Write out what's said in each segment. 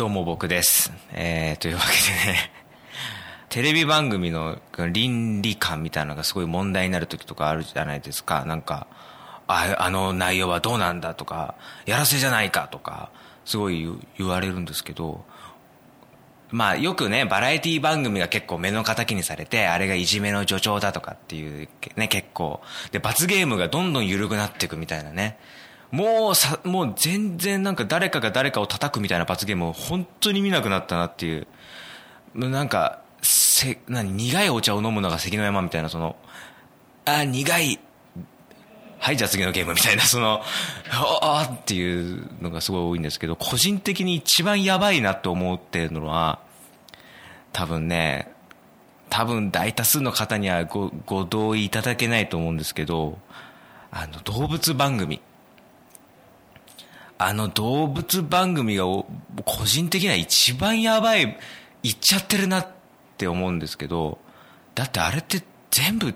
どうも僕です。えー、というわけでね、テレビ番組の倫理観みたいなのがすごい問題になる時とかあるじゃないですか。なんか、ああの内容はどうなんだとか、やらせじゃないかとか、すごい言われるんですけど、まあよくね、バラエティ番組が結構目の敵にされて、あれがいじめの助長だとかっていうね、結構。で、罰ゲームがどんどん緩くなっていくみたいなね。もうさ、もう全然なんか誰かが誰かを叩くみたいな罰ゲームを本当に見なくなったなっていう。なんか、せ、何、苦いお茶を飲むのが関の山みたいな、その、あ、苦い、はい、じゃあ次のゲームみたいな、その、あーっていうのがすごい多いんですけど、個人的に一番やばいなと思ってるのは、多分ね、多分大多数の方にはごご同意いただけないと思うんですけど、あの、動物番組。あの動物番組が個人的には一番やばい、言っちゃってるなって思うんですけど、だってあれって全部、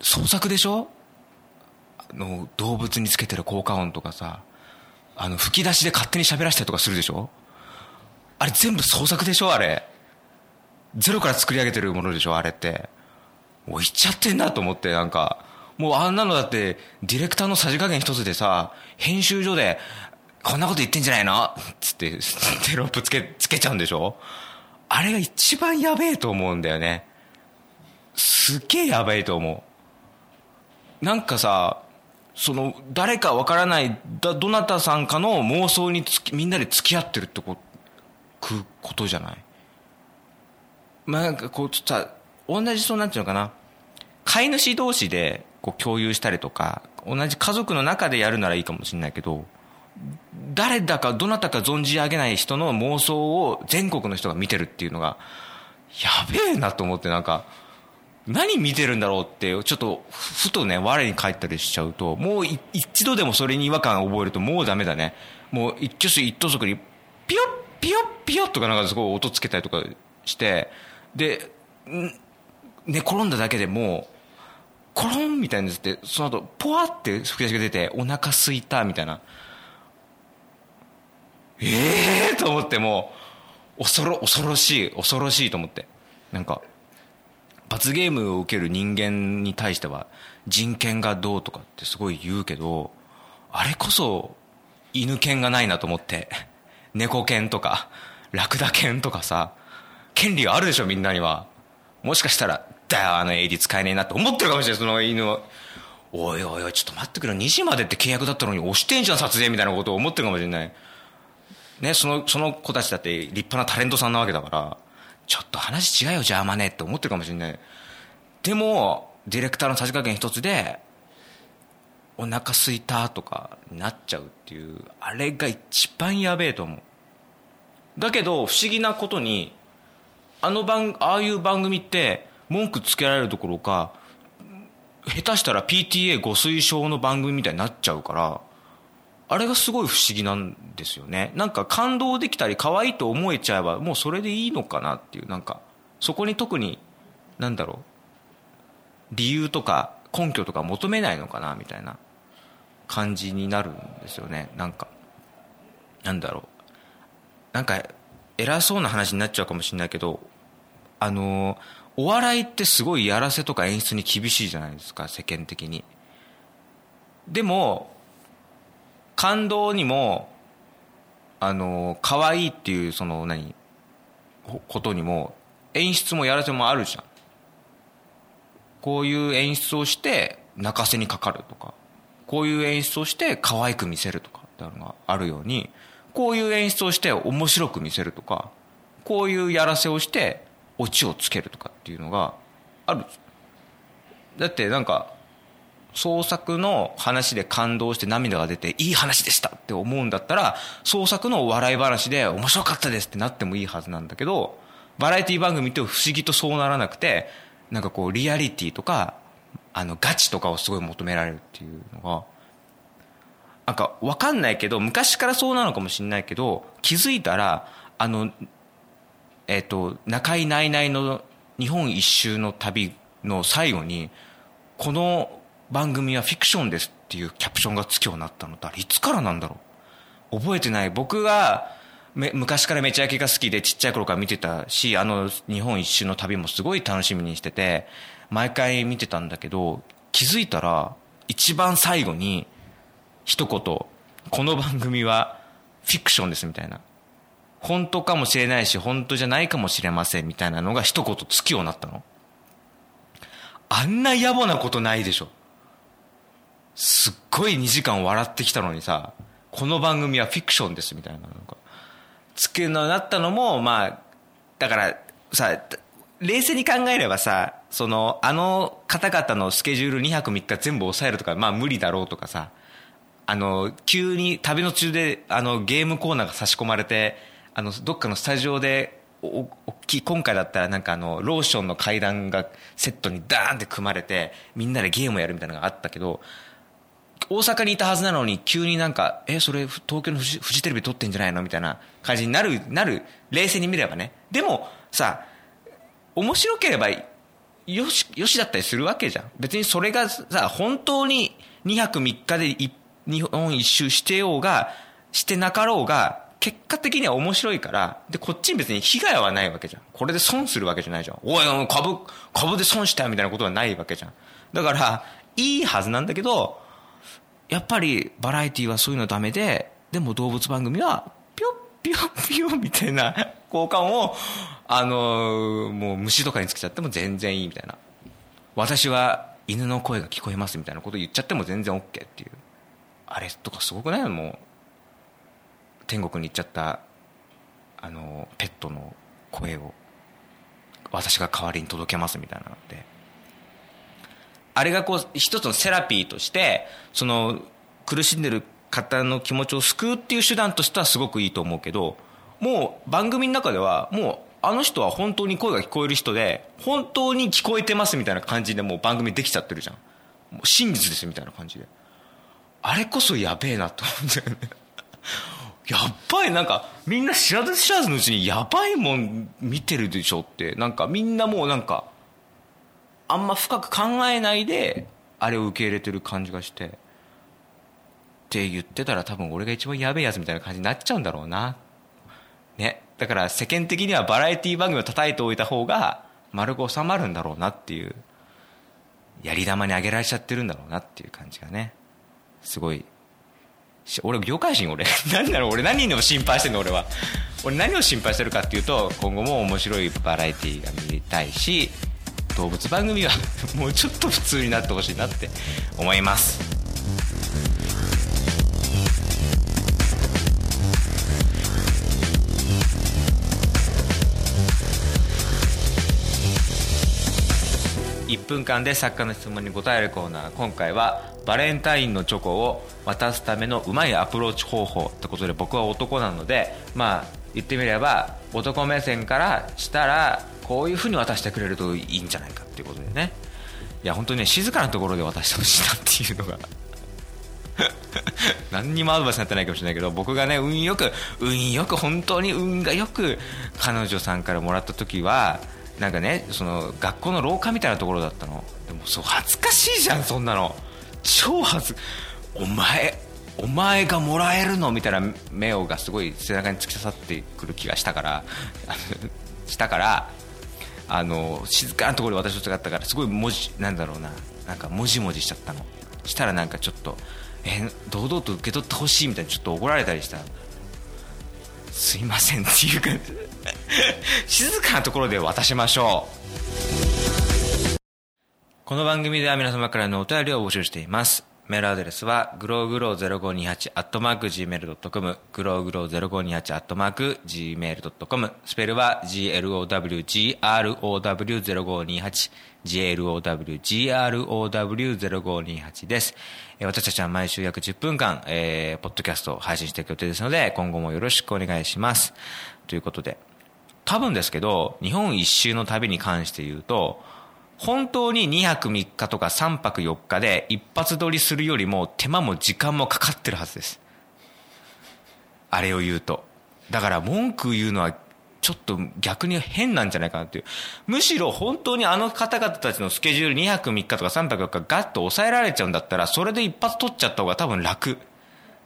創作でしょ？あの動物につけてる効果音とかさ、あの吹き出しで勝手に喋らせたりとかするでしょ？あれ全部創作でしょ？あれ。ゼロから作り上げてるものでしょ？あれって。もう言っちゃってんなと思って、なんか。もうあんなのだって、ディレクターのさじ加減一つでさ、編集所で、こんなこと言ってんじゃないの？つって、テロップつけ、つけちゃうんでしょ？あれが一番やべえと思うんだよね。すっげえやべえと思う。なんかさ、その、誰かわからない、だ、どなたさんかの妄想につき、みんなで付き合ってるってこ、く、ことじゃない？まあなんかこう、ちょっとさ、同じそうなんていうのかな？飼い主同士でこう共有したりとか、同じ家族の中でやるならいいかもしれないけど、誰だかどなたか存じ上げない人の妄想を全国の人が見てるっていうのが、やべえなと思ってなんか、何見てるんだろうって、ちょっとふとね、我に返ったりしちゃうと、もう一度でもそれに違和感を覚えるともうダメだね。もう一挙手一投足に、ピヨッピヨッピヨッとかなんかすごい音つけたりとかして、で、寝転んだだけでもう、コロンみたいになって、その後、ポワって吹き出しが出て、お腹すいたみたいな。ええー、と思ってもう、恐ろ、恐ろしい、恐ろしいと思って。なんか、罰ゲームを受ける人間に対しては、人権がどうとかってすごい言うけど、あれこそ、犬犬がないなと思って。猫犬とか、ラクダ犬とかさ、権利があるでしょ、みんなには。もしかしたら、だよ、あの AD 使えねえなって思ってるかもしれない、その犬は。おいおいおい、ちょっと待ってくれ、2時までって契約だったのに押してんじゃん、撮影みたいなことを思ってるかもしれない。ね、その、その子たちだって立派なタレントさんなわけだから、ちょっと話違うよ、邪魔ねって思ってるかもしれない。でも、ディレクターのさじ加減一つで、お腹すいたとかなっちゃうっていう、あれが一番やべえと思う。だけど、不思議なことに、あの番、ああいう番組って、文句つけられるどころか、下手したら PTA ご推奨の番組みたいになっちゃうから、あれがすごい不思議なんですよね。なんか感動できたり可愛いと思えちゃえば、もうそれでいいのかなっていう、なんか、そこに特に、なんだろう、理由とか根拠とか求めないのかな、みたいな感じになるんですよね。なんか、なんだろう。なんか、偉そうな話になっちゃうかもしれないけど、あの、お笑いってすごいやらせとか演出に厳しいじゃないですか、世間的に。でも、感動にも、あの、可愛いっていう、その、何、ことにも、演出もやらせもあるじゃん。こういう演出をして、泣かせにかかるとか、こういう演出をして、可愛く見せるとかっていうのがあるように、こういう演出をして、面白く見せるとか、こういうやらせをして、オチをつけるとかっていうのがある。だってなんか、創作の話で感動して涙が出ていい話でしたって思うんだったら創作の笑い話で面白かったですってなってもいいはずなんだけどバラエティ番組って不思議とそうならなくてなんかこうリアリティとかあのガチとかをすごい求められるっていうのがなんかわかんないけど昔からそうなのかもしれないけど気づいたらあのえっ、と中井ナイナイの日本一周の旅の最後にこの番組はフィクションですっていうキャプションがつくようになったの。ってあれいつからなんだろう？覚えてない。僕が昔からめちゃイケが好きでちっちゃい頃から見てたしあの日本一周の旅もすごい楽しみにしてて毎回見てたんだけど気づいたら一番最後に一言この番組はフィクションですみたいな。本当かもしれないし本当じゃないかもしれませんみたいなのが一言つきようになったの。あんな野暮なことないでしょ。すっごい2時間笑ってきたのにさこの番組はフィクションですみたいなのが。つけのなったのもまあだからさ冷静に考えればさそのあの方々のスケジュール2泊3日全部抑えるとかまあ無理だろうとかさあの急に旅の中であのゲームコーナーが差し込まれてあのどっかのスタジオでお大きい今回だったらなんかあのローションの階段がセットにダーンって組まれてみんなでゲームをやるみたいなのがあったけど大阪にいたはずなのに急になんかえそれ東京のフジフジテレビ撮ってんじゃないの？みたいな感じになるなる冷静に見ればね。でもさ面白ければよしよしだったりするわけじゃん。別にそれがさ本当に2泊3日で日本一周してようがしてなかろうが結果的には面白いからでこっちに別に被害はないわけじゃん。これで損するわけじゃないじゃん。おい株株で損したよみたいなことはないわけじゃん。だからいいはずなんだけどやっぱりバラエティはそういうのダメででも動物番組はピョッピョッピョッみたいな交換をあのー、もう虫とかにつけちゃっても全然いいみたいな。私は犬の声が聞こえますみたいなこと言っちゃっても全然 OK っていう。あれとかすごくない？もう天国に行っちゃったあのペットの声を私が代わりに届けますみたいなのであれがこう一つのセラピーとしてその苦しんでる方の気持ちを救うっていう手段としてはすごくいいと思うけどもう番組の中ではもうあの人は本当に声が聞こえる人で本当に聞こえてますみたいな感じでもう番組できちゃってるじゃん。もう真実ですみたいな感じで。あれこそやべえなと思うんだよね。やっぱりなんかみんな知らず知らずのうちにやばいもん見てるでしょって。なんかみんなもうなんかあんま深く考えないであれを受け入れてる感じがして。って言ってたら多分俺が一番やべえやつみたいな感じになっちゃうんだろうな。ね。だから世間的にはバラエティ番組を叩いておいた方が丸く収まるんだろうなっていう。やり玉にあげられちゃってるんだろうなっていう感じがね。すごい俺業界人俺。何だろう俺何を心配してんの俺は。俺何を心配してるかっていうと今後も面白いバラエティが見たいし動物番組は もうちょっと普通になってほしいなって思います。1分間で作家の質問に答えるコーナー。今回はバレンタインのチョコを渡すためのうまいアプローチ方法ってことで僕は男なのでまあ言ってみれば男目線からしたらこういうふうに渡してくれるといいんじゃないかっていうことでね。いや本当にね静かなところで渡してほしいなっていうのが。何にもアドバイスになってないかもしれないけど僕がね運よく運よく本当に運がよく彼女さんからもらった時はなんかねその学校の廊下みたいなところだったの。でもそう恥ずかしいじゃんそんなの。超恥ずお前お前がもらえるの？みたいな目をがすごい背中に突き刺さってくる気がしたから したからあの静かなところで私と違ったからすごい文字なんだろうななんかもじもじしちゃったの。したらなんかちょっとえ堂々と受け取ってほしいみたいにちょっと怒られたりしたすいませんっていう感じ 静かなところで渡しましょう。この番組では皆様からのお便りを募集しています。メールアドレスは、グローグロー0528アットマーク Gmail.com、グローグロー0528アットマーク Gmail.com、スペルは GLOWGROW0528、GLOWGROW0528 です。私たちは毎週約10分間、えー、ポッドキャストを配信していく予定ですので、今後もよろしくお願いします。ということで、多分ですけど、日本一周の旅に関して言うと、本当に2泊3日とか3泊4日で一発撮りするよりも手間も時間もかかってるはずです。あれを言うと。だから文句言うのはちょっと逆に変なんじゃないかなっていう。むしろ本当にあの方々たちのスケジュール2泊3日とか3泊4日ガッと抑えられちゃうんだったらそれで一発取っちゃった方が多分楽。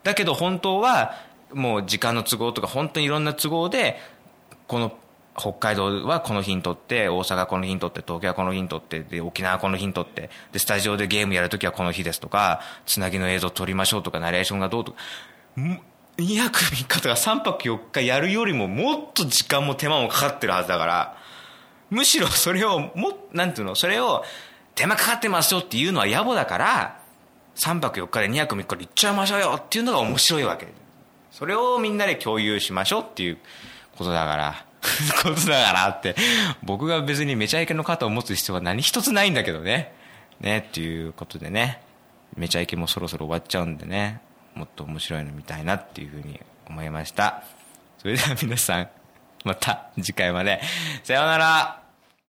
だけど本当はもう時間の都合とか本当にいろんな都合でこの北海道はこの日にとって大阪この日にとって東京はこの日にとってで沖縄この日にとってでスタジオでゲームやるときはこの日ですとかつなぎの映像撮りましょうとかナレーションがどうとか。2泊3日とか3泊4日やるよりももっと時間も手間もかかってるはずだからむしろそれをもなんていうのそれを手間かかってますよっていうのは野暮だから3泊4日で2泊3日で行っちゃいましょうよっていうのが面白いわけ。それをみんなで共有しましょうっていうことだから。ことだからって。僕が別にめちゃイケの肩を持つ必要は何一つないんだけどね。ねっていうことでね。めちゃイケもそろそろ終わっちゃうんでね。もっと面白いの見たいなっていうふうに思いました。それでは皆さんまた次回まで。さようなら。